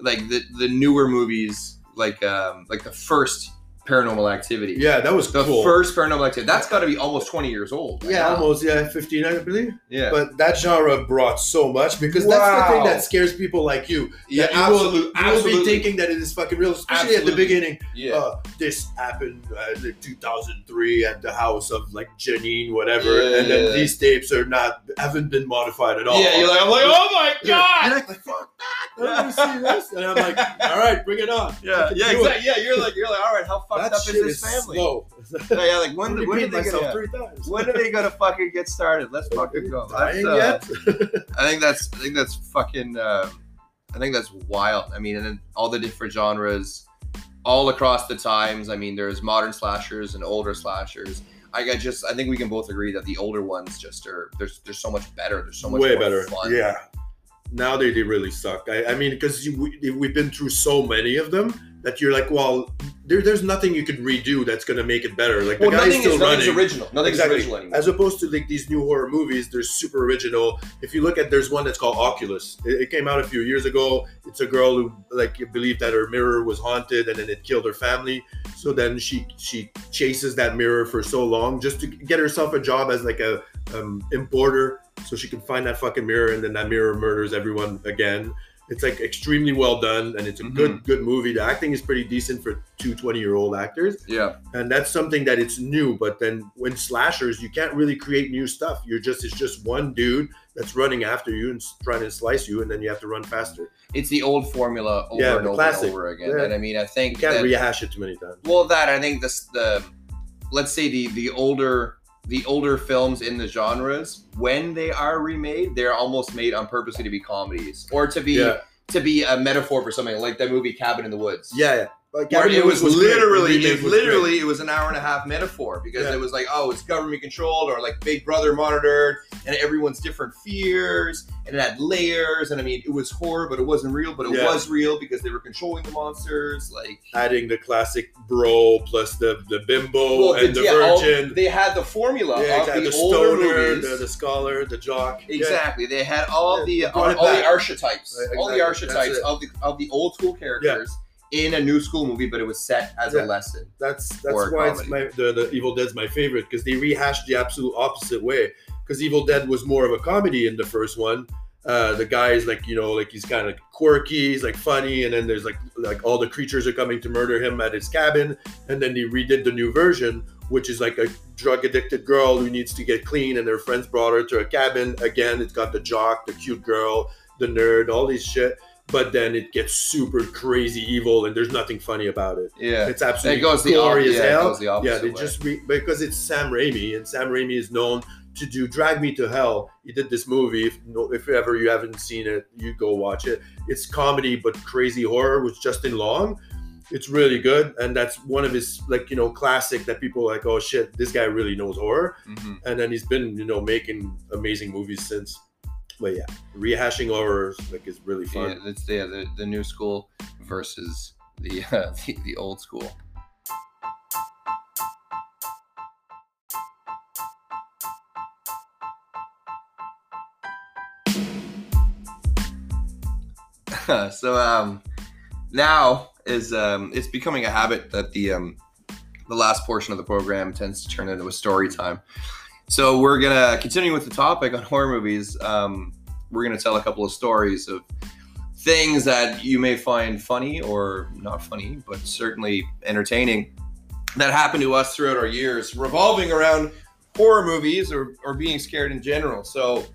Speaker 1: like the the newer movies, like um, like the first Paranormal Activity.
Speaker 2: Yeah, that was
Speaker 1: The
Speaker 2: cool.
Speaker 1: first Paranormal Activity. That's got to be almost 20 years old. right
Speaker 2: yeah,
Speaker 1: now.
Speaker 2: almost. Yeah, 15, I believe.
Speaker 1: Yeah.
Speaker 2: But that genre brought so much because that's the thing that scares people like you.
Speaker 1: yeah,
Speaker 2: That you will-
Speaker 1: absolute,
Speaker 2: You will be thinking that it is fucking real, especially at the beginning.
Speaker 1: yeah.
Speaker 2: Uh, this happened uh, in 2003 at the house of like Janine, whatever,
Speaker 1: Yeah.
Speaker 2: and then these tapes are not haven't been modified at all.
Speaker 1: yeah, you're like, I'm like, oh my god.
Speaker 2: You're like, fuck that! I don't want to see this. And I'm like, all right, bring it on.
Speaker 1: Yeah, yeah,
Speaker 2: do it.
Speaker 1: exactly. Yeah, you're like, you're like, all right, how fucked
Speaker 2: That
Speaker 1: up is this
Speaker 2: is
Speaker 1: family?
Speaker 2: slow.
Speaker 1: Yeah, yeah, like when, when are they gonna?
Speaker 2: three times.
Speaker 1: When are they gonna fucking get started? Let's fucking go.
Speaker 2: Dying
Speaker 1: uh,
Speaker 2: yet?
Speaker 1: I think that's I think that's fucking uh, I think that's wild. I mean, and then all the different genres, all across the times. I mean, there's modern slashers and older slashers. I, I just I think we can both agree that the older ones just are there's there's so much better. There's so much
Speaker 2: way
Speaker 1: more
Speaker 2: better.
Speaker 1: fun.
Speaker 2: Yeah. Now they, they really suck. I, I mean, because we, we've been through so many of them that you're like, well, there, there's nothing you could redo that's going to make it better. Like, the
Speaker 1: Well,
Speaker 2: guy's
Speaker 1: nothing
Speaker 2: still
Speaker 1: is nothing's
Speaker 2: running.
Speaker 1: original. Nothing's
Speaker 2: Exactly.
Speaker 1: original anymore.
Speaker 2: As opposed to like these new horror movies, they're super original. If you look at, there's one that's called Oculus. It, it came out a few years ago. It's a girl who like believed that her mirror was haunted, and then it killed her family. So then she she chases that mirror for so long just to get herself a job as like a um, importer, so she can find that fucking mirror, and then that mirror murders everyone again. It's like extremely well done, and it's a mm-hmm. good good movie. The acting is pretty decent for two 20 year old actors
Speaker 1: yeah.
Speaker 2: and that's something that it's new but then when slashers you can't really create new stuff you're just it's just one dude that's running after you and trying to slice you and then you have to run faster
Speaker 1: It's the old formula over
Speaker 2: Yeah,
Speaker 1: and over
Speaker 2: classic.
Speaker 1: and over again.
Speaker 2: Yeah.
Speaker 1: And I mean, I
Speaker 2: you
Speaker 1: think
Speaker 2: can't
Speaker 1: that-
Speaker 2: rehash it too many times
Speaker 1: Well, that I think this the let's say the the older the older films in the genres when they are remade, they're almost made on purposely to be comedies or to be
Speaker 2: yeah
Speaker 1: to be a metaphor for something like that movie Cabin in the Woods.
Speaker 2: yeah yeah Like,
Speaker 1: it
Speaker 2: the
Speaker 1: was,
Speaker 2: great. The
Speaker 1: literally, it
Speaker 2: was
Speaker 1: literally, it was an hour and a half metaphor because
Speaker 2: Yeah.
Speaker 1: it was like, oh, it's government controlled or like Big Brother monitored, and everyone's different fears, and it had layers, and I mean, it was horror, but it wasn't real, but it
Speaker 2: Yeah.
Speaker 1: was real because they were controlling the monsters, like.
Speaker 2: adding the classic bro plus the the bimbo
Speaker 1: Well,
Speaker 2: and the
Speaker 1: yeah, all-
Speaker 2: virgin
Speaker 1: they had the formula
Speaker 2: yeah,
Speaker 1: of
Speaker 2: exactly.
Speaker 1: the,
Speaker 2: the
Speaker 1: older
Speaker 2: stoner
Speaker 1: movies.
Speaker 2: the, the scholar the jock Yeah.
Speaker 1: Exactly. They had all
Speaker 2: Yeah,
Speaker 1: the all, all the archetypes,
Speaker 2: Right,
Speaker 1: all the archetypes of the of the old school characters in a new school movie, but it was set as
Speaker 2: Yeah.
Speaker 1: a lesson.
Speaker 2: That's that's why it's my the, the Evil Dead's my favorite because they rehashed the absolute opposite way. Because Evil Dead was more of a comedy in the first one. Uh, the guy is like you know like he's kind of quirky, he's like funny, and then there's like like all the creatures are coming to murder him at his cabin, and then they redid the new version, which is like a drug addicted girl who needs to get clean, and her friends brought her to a cabin. Again, it's got the jock, the cute girl, the nerd, all these shit. But then it gets super crazy evil, and there's nothing funny about it.
Speaker 1: Yeah.
Speaker 2: It's absolutely
Speaker 1: It goes the
Speaker 2: gory as
Speaker 1: yeah, it
Speaker 2: hell.
Speaker 1: goes the opposite
Speaker 2: yeah, they
Speaker 1: way.
Speaker 2: just re- because it's Sam Raimi, and Sam Raimi is known to do Drag Me to Hell. He did this movie. If, if ever you haven't seen it, you go watch it. It's comedy but crazy horror with Justin Long. It's really good, and that's one of his like you know classic that people are like. Oh shit, this guy really knows horror.
Speaker 1: Mhm.
Speaker 2: And then he's been you know making amazing movies since but yeah, rehashing over like is really fun.
Speaker 1: Yeah, yeah, the the new school versus the uh, the, the old school. so um, now is um, it's becoming a habit that the um, the last portion of the program tends to turn into a story time. So we're gonna continue with the topic on horror movies. Um, we're gonna tell a couple of stories of things that you may find funny or not funny, but certainly entertaining that happened to us throughout our years, revolving around horror movies or, or being scared in general. So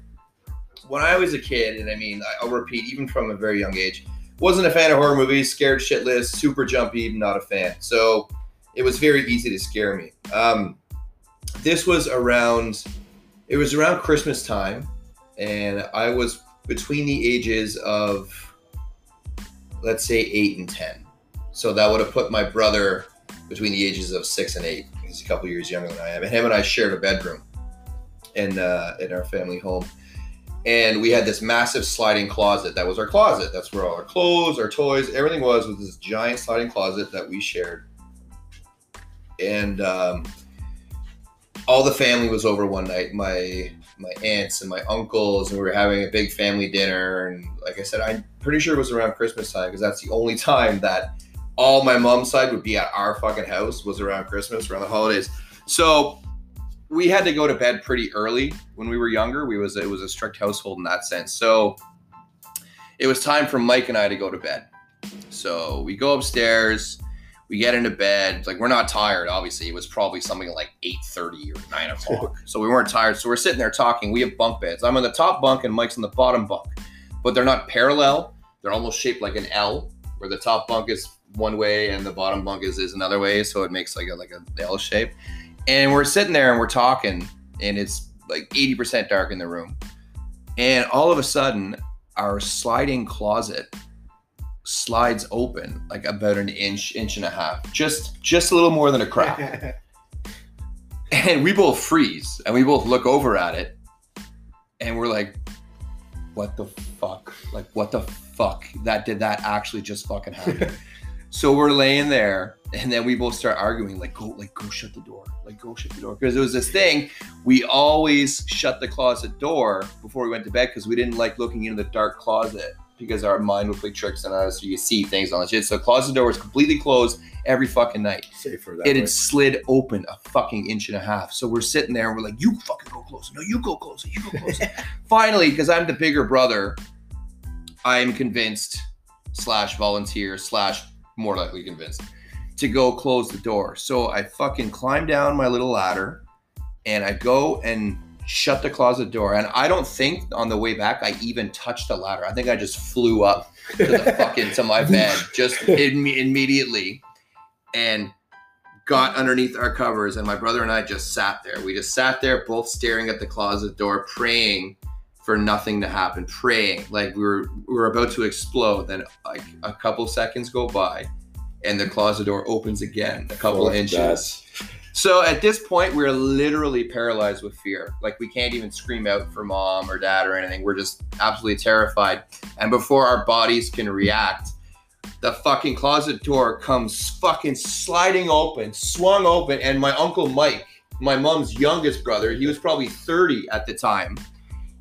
Speaker 1: when I was a kid, and I mean, I'll repeat, even from a very young age, wasn't a fan of horror movies, scared shitless, super jumpy, not a fan. So it was very easy to scare me. Um, this was around, it was around Christmas time, and I was between the ages of, let's say, eight and 10. So that would have put my brother between the ages of six and eight. He's a couple years younger than I am. And him and I shared a bedroom in, uh, in our family home and we had this massive sliding closet that was our closet that's where all our clothes our toys everything was was this giant sliding closet that we shared and um, all the family was over one night my my aunts and my uncles and we were having a big family dinner and like i said i'm pretty sure it was around christmas time because that's the only time that all my mom's side would be at our fucking house was around christmas around the holidays so we had to go to bed pretty early when we were younger. We was it was a strict household in that sense. So it was time for Mike and I to go to bed. So we go upstairs, we get into bed. Like we're not tired, obviously. It was probably something like 8:30 or 9 o'clock. so we weren't tired. So we're sitting there talking. We have bunk beds. I'm on the top bunk and Mike's on the bottom bunk. But they're not parallel. They're almost shaped like an L, where the top bunk is one way and the bottom bunk is, is another way. So it makes like a like a L shape. And we're sitting there and we're talking, and it's like 80% dark in the room. And all of a sudden, our sliding closet slides open like about an inch, inch and a half, just just a little more than a crack. and we both freeze and we both look over at it and we're like, what the fuck? Like, what the fuck? That did that actually just fucking happen? So we're laying there, and then we both start arguing, like, go, like, go shut the door, like, go shut the door. Because it was this thing, we always shut the closet door before we went to bed because we didn't like looking into the dark closet because our mind will play tricks on us. So you see things on the shit. So the closet door was completely closed every fucking night.
Speaker 2: Safer that
Speaker 1: It
Speaker 2: way.
Speaker 1: had slid open a fucking inch and a half. So we're sitting there and we're like, you fucking go closer. No, you go closer. You go closer. Finally, because I'm the bigger brother, I am convinced, slash volunteer, slash more likely convinced, to go close the door. So I fucking climb down my little ladder and I go and shut the closet door. And I don't think on the way back I even touched the ladder. I think I just flew up to the fucking to my bed just imme- immediately and got underneath our covers and my brother and I just sat there. We just sat there both staring at the closet door praying for nothing to happen, praying like we were we were about to explode. Then like a couple seconds go by and the closet door opens again a couple
Speaker 2: Fuck
Speaker 1: inches. So at this point, we're literally paralyzed with fear. Like we can't even scream out for mom or dad or anything. We're just absolutely terrified. And before our bodies can react, the fucking closet door comes fucking sliding open, swung open, and my uncle Mike, my mom's youngest brother, he was probably 30 at the time.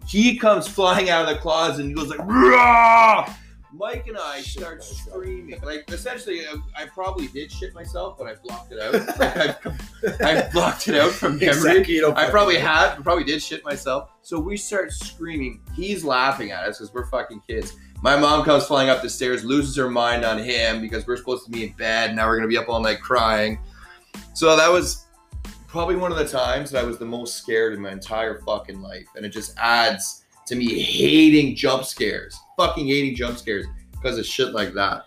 Speaker 1: He comes flying out of the closet and he goes like, Rah! Mike and I start screaming. Like essentially, I, I probably did shit myself, but I blocked it out. Like I, I blocked it out from memory.
Speaker 2: Exactly,
Speaker 1: I probably had, probably did shit myself. So we start screaming. He's laughing at us because we're fucking kids. My mom comes flying up the stairs, loses her mind on him because we're supposed to be in bed. Now we're gonna be up all night crying. So that was probably one of the times that I was the most scared in my entire fucking life, and it just adds to me hating jump scares, fucking hating jump scares because of shit like that.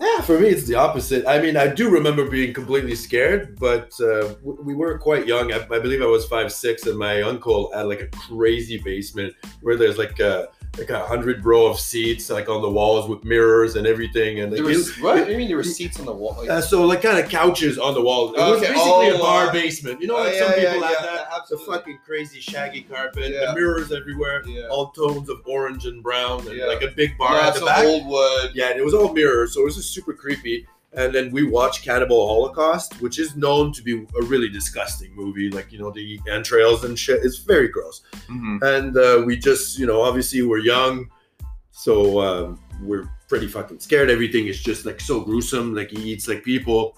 Speaker 2: Yeah, for me, it's the opposite. I mean, I do remember being completely scared, but uh, we were quite young. I, I believe I was five, six, and my uncle had like a crazy basement where there's like a like a hundred row of seats, like on the walls with mirrors and everything. And like,
Speaker 1: There was, what do you mean there were seats on the wall? Like,
Speaker 2: uh, so like kind of couches on the wall. It was
Speaker 1: Okay,
Speaker 2: basically
Speaker 1: oh,
Speaker 2: a bar
Speaker 1: uh,
Speaker 2: basement. You know,
Speaker 1: oh,
Speaker 2: like
Speaker 1: yeah,
Speaker 2: some
Speaker 1: yeah,
Speaker 2: people have
Speaker 1: yeah,
Speaker 2: that. The
Speaker 1: absolutely.
Speaker 2: fucking crazy shaggy carpet,
Speaker 1: Yeah.
Speaker 2: the mirrors everywhere,
Speaker 1: Yeah.
Speaker 2: all tones of orange and brown, and
Speaker 1: Yeah.
Speaker 2: like a big bar
Speaker 1: Lots
Speaker 2: at the back.
Speaker 1: old wood.
Speaker 2: Yeah, and it was all mirrors, so it was just super creepy. And then we watched Cannibal Holocaust, which is known to be a really disgusting movie. Like, you know, the entrails and shit. It's very gross.
Speaker 1: Mhm.
Speaker 2: And uh, we just, you know, obviously we're young. So um, we're pretty fucking scared. Everything is just like so gruesome. Like he eats like people.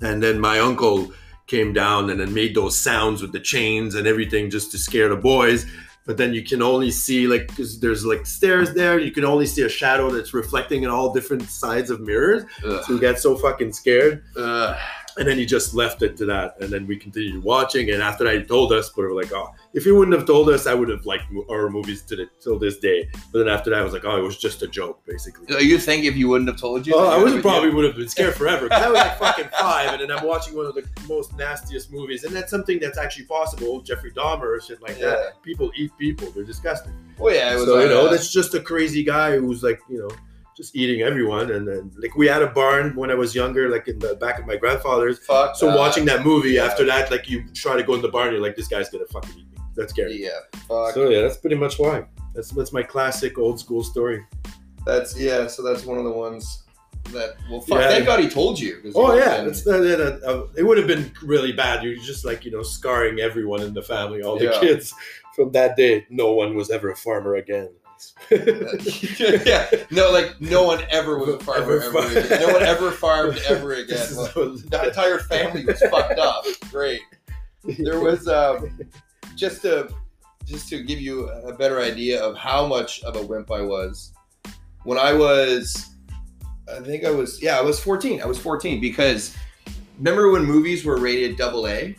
Speaker 2: And then my uncle came down and then made those sounds with the chains and everything just to scare the boys. But then you can only see like because there's like stairs there, you can only see a shadow that's reflecting in all different sides of mirrors.
Speaker 1: Ugh.
Speaker 2: So we got so fucking scared.
Speaker 1: Ugh.
Speaker 2: And then he just left it to that. And then we continued watching. And after that, he told us, but we were like, oh, if he wouldn't have told us, I would have liked horror movies to the, till this day. But then after that, I was like, oh, it was just a joke, basically.
Speaker 1: So you think if you wouldn't have told you?
Speaker 2: Oh, I
Speaker 1: you
Speaker 2: would probably would have been scared forever. 'cause I was like fucking five, and then I'm watching one of the most nastiest movies, and that's something that's actually possible. Jeffrey Dahmer or shit like
Speaker 1: Yeah.
Speaker 2: that. People eat people; they're disgusting.
Speaker 1: Oh yeah, it was.
Speaker 2: so you know,
Speaker 1: uh,
Speaker 2: that's just a crazy guy who's like, you know, just eating everyone. And then like we had a barn when I was younger, like in the back of my grandfather's.
Speaker 1: fuck.
Speaker 2: So
Speaker 1: that.
Speaker 2: watching that movie
Speaker 1: yeah.
Speaker 2: after that, like you try to go in the barn, you're like, this guy's gonna fucking eat. That's scary.
Speaker 1: Yeah. Fuck.
Speaker 2: So yeah, that's pretty much why. That's that's my classic old school story.
Speaker 1: That's yeah. So that's one of the ones that. Well, fuck.
Speaker 2: Yeah.
Speaker 1: Thank God he told you.
Speaker 2: Oh yeah,
Speaker 1: would've
Speaker 2: it's,
Speaker 1: been-
Speaker 2: uh, it would have been really bad. You're just like you know scarring everyone in the family, all the
Speaker 1: Yeah.
Speaker 2: kids. From that day, no one was ever a farmer again.
Speaker 1: yeah. No, like no one ever was a farmer
Speaker 2: Ever
Speaker 1: ever, again. No one ever farmed ever again.
Speaker 2: This is
Speaker 1: Well,
Speaker 2: so-
Speaker 1: the entire family was fucked up. Great. There was um, just to just to give you a better idea of how much of a wimp I was when I was. I think I was yeah I was 14. I was 14 because remember when movies were rated double A?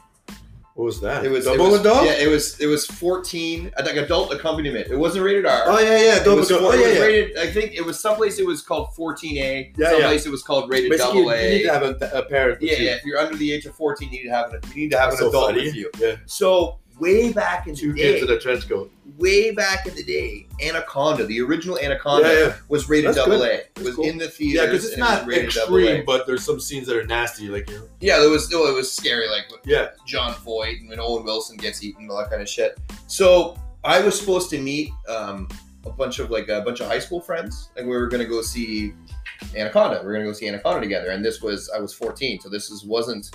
Speaker 2: What was that?
Speaker 1: It was
Speaker 2: double
Speaker 1: it was,
Speaker 2: adult.
Speaker 1: Yeah, it was it was 14. I think adult accompaniment. It wasn't rated R.
Speaker 2: Oh yeah, yeah,
Speaker 1: It
Speaker 2: double
Speaker 1: was,
Speaker 2: adult. Oh
Speaker 1: it
Speaker 2: yeah, yeah.
Speaker 1: rated. I think it was someplace it was called 14A.
Speaker 2: Yeah,
Speaker 1: someplace it was called rated
Speaker 2: Basically,
Speaker 1: double
Speaker 2: you need to have a, a parent.
Speaker 1: Yeah,
Speaker 2: you.
Speaker 1: yeah. If you're under the age of 14, you need to have an, you need to have
Speaker 2: That's
Speaker 1: an
Speaker 2: so
Speaker 1: adult
Speaker 2: funny.
Speaker 1: with you.
Speaker 2: Yeah,
Speaker 1: So way back in
Speaker 2: two
Speaker 1: the
Speaker 2: kids
Speaker 1: day,
Speaker 2: in a trench coat.
Speaker 1: way back in the day, Anaconda, the original Anaconda,
Speaker 2: Yeah, yeah,
Speaker 1: was rated
Speaker 2: That's
Speaker 1: double
Speaker 2: good.
Speaker 1: A. It
Speaker 2: That's
Speaker 1: was
Speaker 2: cool.
Speaker 1: in the theaters.
Speaker 2: yeah, because it's
Speaker 1: and it
Speaker 2: not
Speaker 1: rated
Speaker 2: extreme, but there's some scenes that are nasty, like you know.
Speaker 1: Yeah, there was. Oh, it was scary. Like
Speaker 2: Yeah,
Speaker 1: Jon Voight and when Owen Wilson gets eaten, all that kind of shit. So I was supposed to meet um, a bunch of like a bunch of high school friends, and we were gonna go see Anaconda. We are gonna go see Anaconda together, and this was I was 14, so this is wasn't,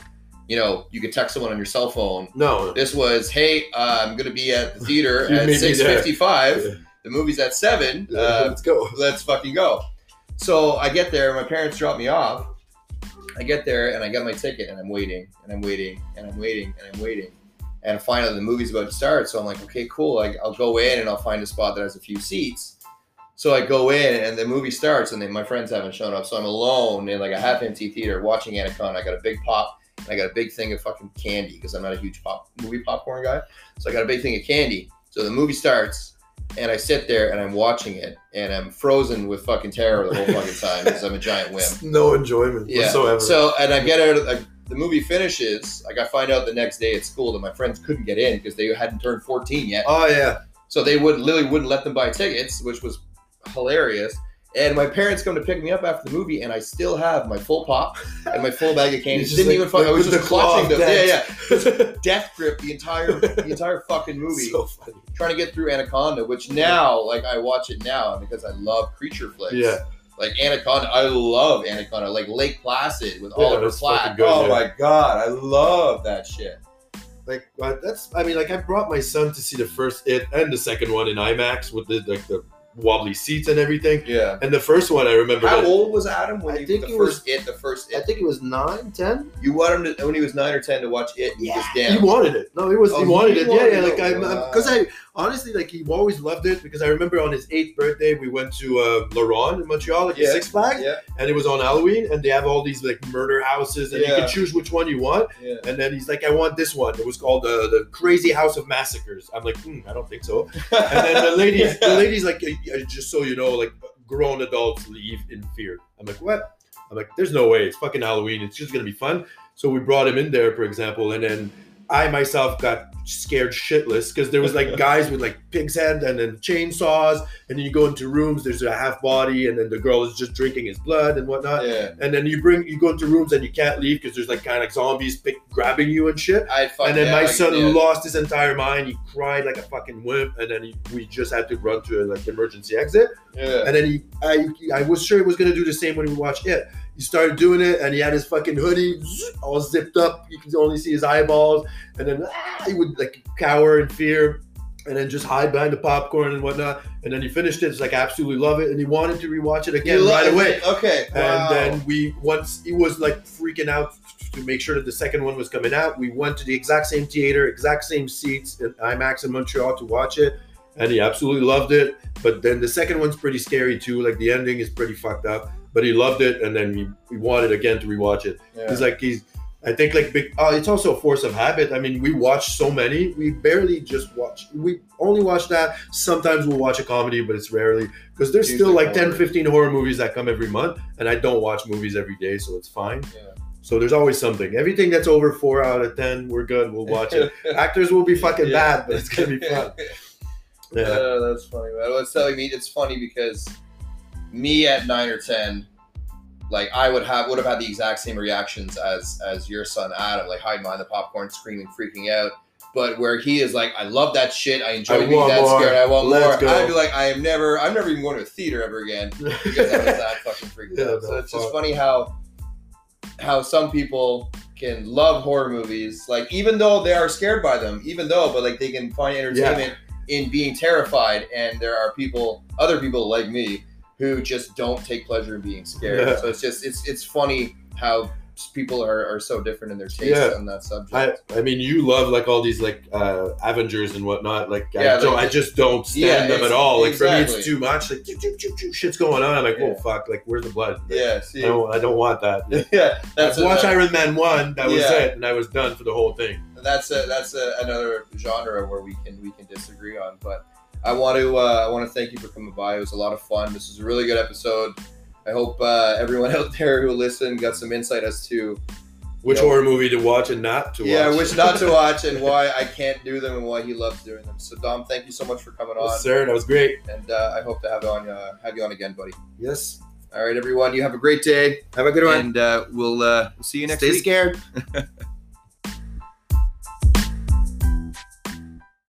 Speaker 1: you know, you could text someone on your cell phone.
Speaker 2: no,
Speaker 1: This was, hey, uh, I'm gonna be at the theater at
Speaker 2: may be there.
Speaker 1: 6:55.
Speaker 2: Yeah.
Speaker 1: The movie's at seven.
Speaker 2: Yeah,
Speaker 1: Uh,
Speaker 2: let's go.
Speaker 1: let's fucking go. So I get there, my parents drop me off. I get there and I get my ticket and I'm waiting and I'm waiting and I'm waiting and I'm waiting. And finally the movie's about to start. So I'm like, okay, cool. I, I'll go in and I'll find a spot that has a few seats. So I go in and the movie starts and then my friends haven't shown up. So I'm alone in like a half empty theater watching Anaconda. I got a big pop I got a big thing of fucking candy because I'm not a huge pop movie popcorn guy. So I got a big thing of candy. So the movie starts and I sit there and I'm watching it and I'm frozen with fucking terror the whole fucking time because I'm a giant wimp.
Speaker 2: No enjoyment
Speaker 1: Yeah.
Speaker 2: whatsoever.
Speaker 1: So and I get out of the, the movie finishes. Like I find out the next day at school that my friends couldn't get in because they hadn't turned 14 yet.
Speaker 2: oh yeah,
Speaker 1: So they would literally wouldn't let them buy tickets, which was hilarious. And my parents come to pick me up after the movie, and I still have my full pop and my full bag of candy. Didn't
Speaker 2: like,
Speaker 1: even fuck. I was just
Speaker 2: the
Speaker 1: clutching them. Yeah, yeah. Death grip the entire the entire fucking movie
Speaker 2: so funny.
Speaker 1: trying to get through Anaconda, which now, like, I watch it now because I love creature flicks.
Speaker 2: Yeah.
Speaker 1: Like Anaconda, I love Anaconda. Like Lake Placid with
Speaker 2: Yeah,
Speaker 1: Oliver Platt.
Speaker 2: good,
Speaker 1: oh
Speaker 2: yeah.
Speaker 1: my god, I love that shit.
Speaker 2: Like uh, that's. I mean, like I brought my son to see the first it and the second one in IMAX with the like the wobbly seats and everything.
Speaker 1: Yeah.
Speaker 2: And the first one I remember.
Speaker 1: How
Speaker 2: that-
Speaker 1: old was Adam when
Speaker 2: I
Speaker 1: you,
Speaker 2: think
Speaker 1: the
Speaker 2: it was-
Speaker 1: first it, the first
Speaker 2: I think it was nine, ten.
Speaker 1: You wanted him to when he was nine or ten to watch it. And he was down.
Speaker 2: He wanted it. No, he was.
Speaker 1: Oh,
Speaker 2: he wanted
Speaker 1: he
Speaker 2: it.
Speaker 1: wanted
Speaker 2: yeah, yeah. Like oh, I,
Speaker 1: Wow.
Speaker 2: because I honestly like he always loved it because I remember on his eighth birthday we went to uh, La Ronde in Montreal, like
Speaker 1: Yeah.
Speaker 2: Six Flags,
Speaker 1: yeah,
Speaker 2: and it was on Halloween, and they have all these like murder houses, and you can choose which one you want.
Speaker 1: yeah.
Speaker 2: And then he's like, I want this one. It was called the the Crazy House of Massacres. I'm like, hmm, I don't think so. And then the ladies, the ladies like, uh, uh, just so you know, like grown adults leave in fear. I'm like, what? I'm like, there's no way. It's fucking Halloween. It's just gonna be fun. So we brought him in there, for example, and then I myself got scared shitless because there was like guys with like pig's head and then chainsaws, and then you go into rooms. There's a half body, and then the girl is just drinking his blood and whatnot.
Speaker 1: yeah.
Speaker 2: And then you bring you go into rooms and you can't leave because there's like kind of like zombies pick, grabbing you and shit.
Speaker 1: I fuck
Speaker 2: And then
Speaker 1: yeah,
Speaker 2: my son
Speaker 1: yeah.
Speaker 2: lost his entire mind. He cried like a fucking wimp, and then he, we just had to run to a like emergency exit.
Speaker 1: Yeah.
Speaker 2: And then he, I, I was sure he was gonna do the same when we watched it. He started doing it, and he had his fucking hoodie all zipped up. You could only see his eyeballs, and then ah, he would like cower in fear. and then just hide behind the popcorn and whatnot. And then he finished it. It's like absolutely love it, and he wanted to rewatch it again right away.
Speaker 1: Okay.
Speaker 2: And
Speaker 1: wow.
Speaker 2: then we once he was like freaking out to make sure that the second one was coming out. We went to the exact same theater, exact same seats at IMAX in Montreal to watch it, and he absolutely loved it. But then the second one's pretty scary too. Like the ending is pretty fucked up. But he loved it, and then he, he wanted again to rewatch it.
Speaker 1: Yeah.
Speaker 2: He's like he's. I think like big. Oh, it's also a force of habit. I mean, we watch so many. We barely just watch. We only watch that. Sometimes we'll watch a comedy, but it's rarely because there's still like 10,
Speaker 1: horror.
Speaker 2: 15 horror movies that come every month, and I don't watch movies every day, so it's fine.
Speaker 1: Yeah.
Speaker 2: So there's always something. Everything that's over four out of ten, we're good. We'll watch it. Actors will be fucking
Speaker 1: Yeah.
Speaker 2: bad, but it's gonna be fun. Yeah.
Speaker 1: Uh, oh, that's funny, man. Well, it's telling me it's funny because me at nine or ten, like I would have would have had the exact same reactions as as your son Adam, like hiding behind the popcorn, screaming, freaking out. But where he is like, I love that shit. I enjoy
Speaker 2: I
Speaker 1: being that
Speaker 2: more.
Speaker 1: scared. I want
Speaker 2: Let's
Speaker 1: more.
Speaker 2: go.
Speaker 1: I'd be like, I am never, I'm never even going to a theater ever again because I was that fucking freaked
Speaker 2: Yeah,
Speaker 1: out. So it's just funny how how some people can love horror movies, like even though they are scared by them, even though, but like they can find entertainment in being terrified. And there are people, other people like me, who just don't take pleasure in being scared.
Speaker 2: Yeah.
Speaker 1: So it's just it's it's funny how people are, are so different in their taste
Speaker 2: Yeah.
Speaker 1: on that subject.
Speaker 2: I, I mean, you love like all these like uh Avengers and whatnot. Like,
Speaker 1: Yeah,
Speaker 2: I, don't, I just don't stand
Speaker 1: Yeah,
Speaker 2: them at all. Like for me, it's too much. Like, shit's going on. I'm like, oh fuck! Like, where's the blood?
Speaker 1: yeah, see,
Speaker 2: I don't, I don't want that.
Speaker 1: yeah, that's
Speaker 2: I've watched Iron Man one. That was it, and I was done for the whole thing.
Speaker 1: that's a, that's a, another genre where we can we can disagree on. But I want to uh, I want to thank you for coming by. It was a lot of fun. This was a really good episode. I hope uh, everyone out there who listened got some insight as to
Speaker 2: Which
Speaker 1: Yeah.
Speaker 2: horror movie to watch and not to
Speaker 1: yeah
Speaker 2: watch?
Speaker 1: Yeah, which not to watch and why I can't do them and why he loves doing them. So Dom, thank you so much for coming on,
Speaker 2: Yes, sir. That was great.
Speaker 1: and uh, I hope to have you on uh, have you on again, buddy.
Speaker 2: Yes.
Speaker 1: All right, everyone, you have a great day,
Speaker 2: Have a good one.
Speaker 1: and uh, we'll uh, we'll see you next
Speaker 2: Stay
Speaker 1: week.
Speaker 2: scared.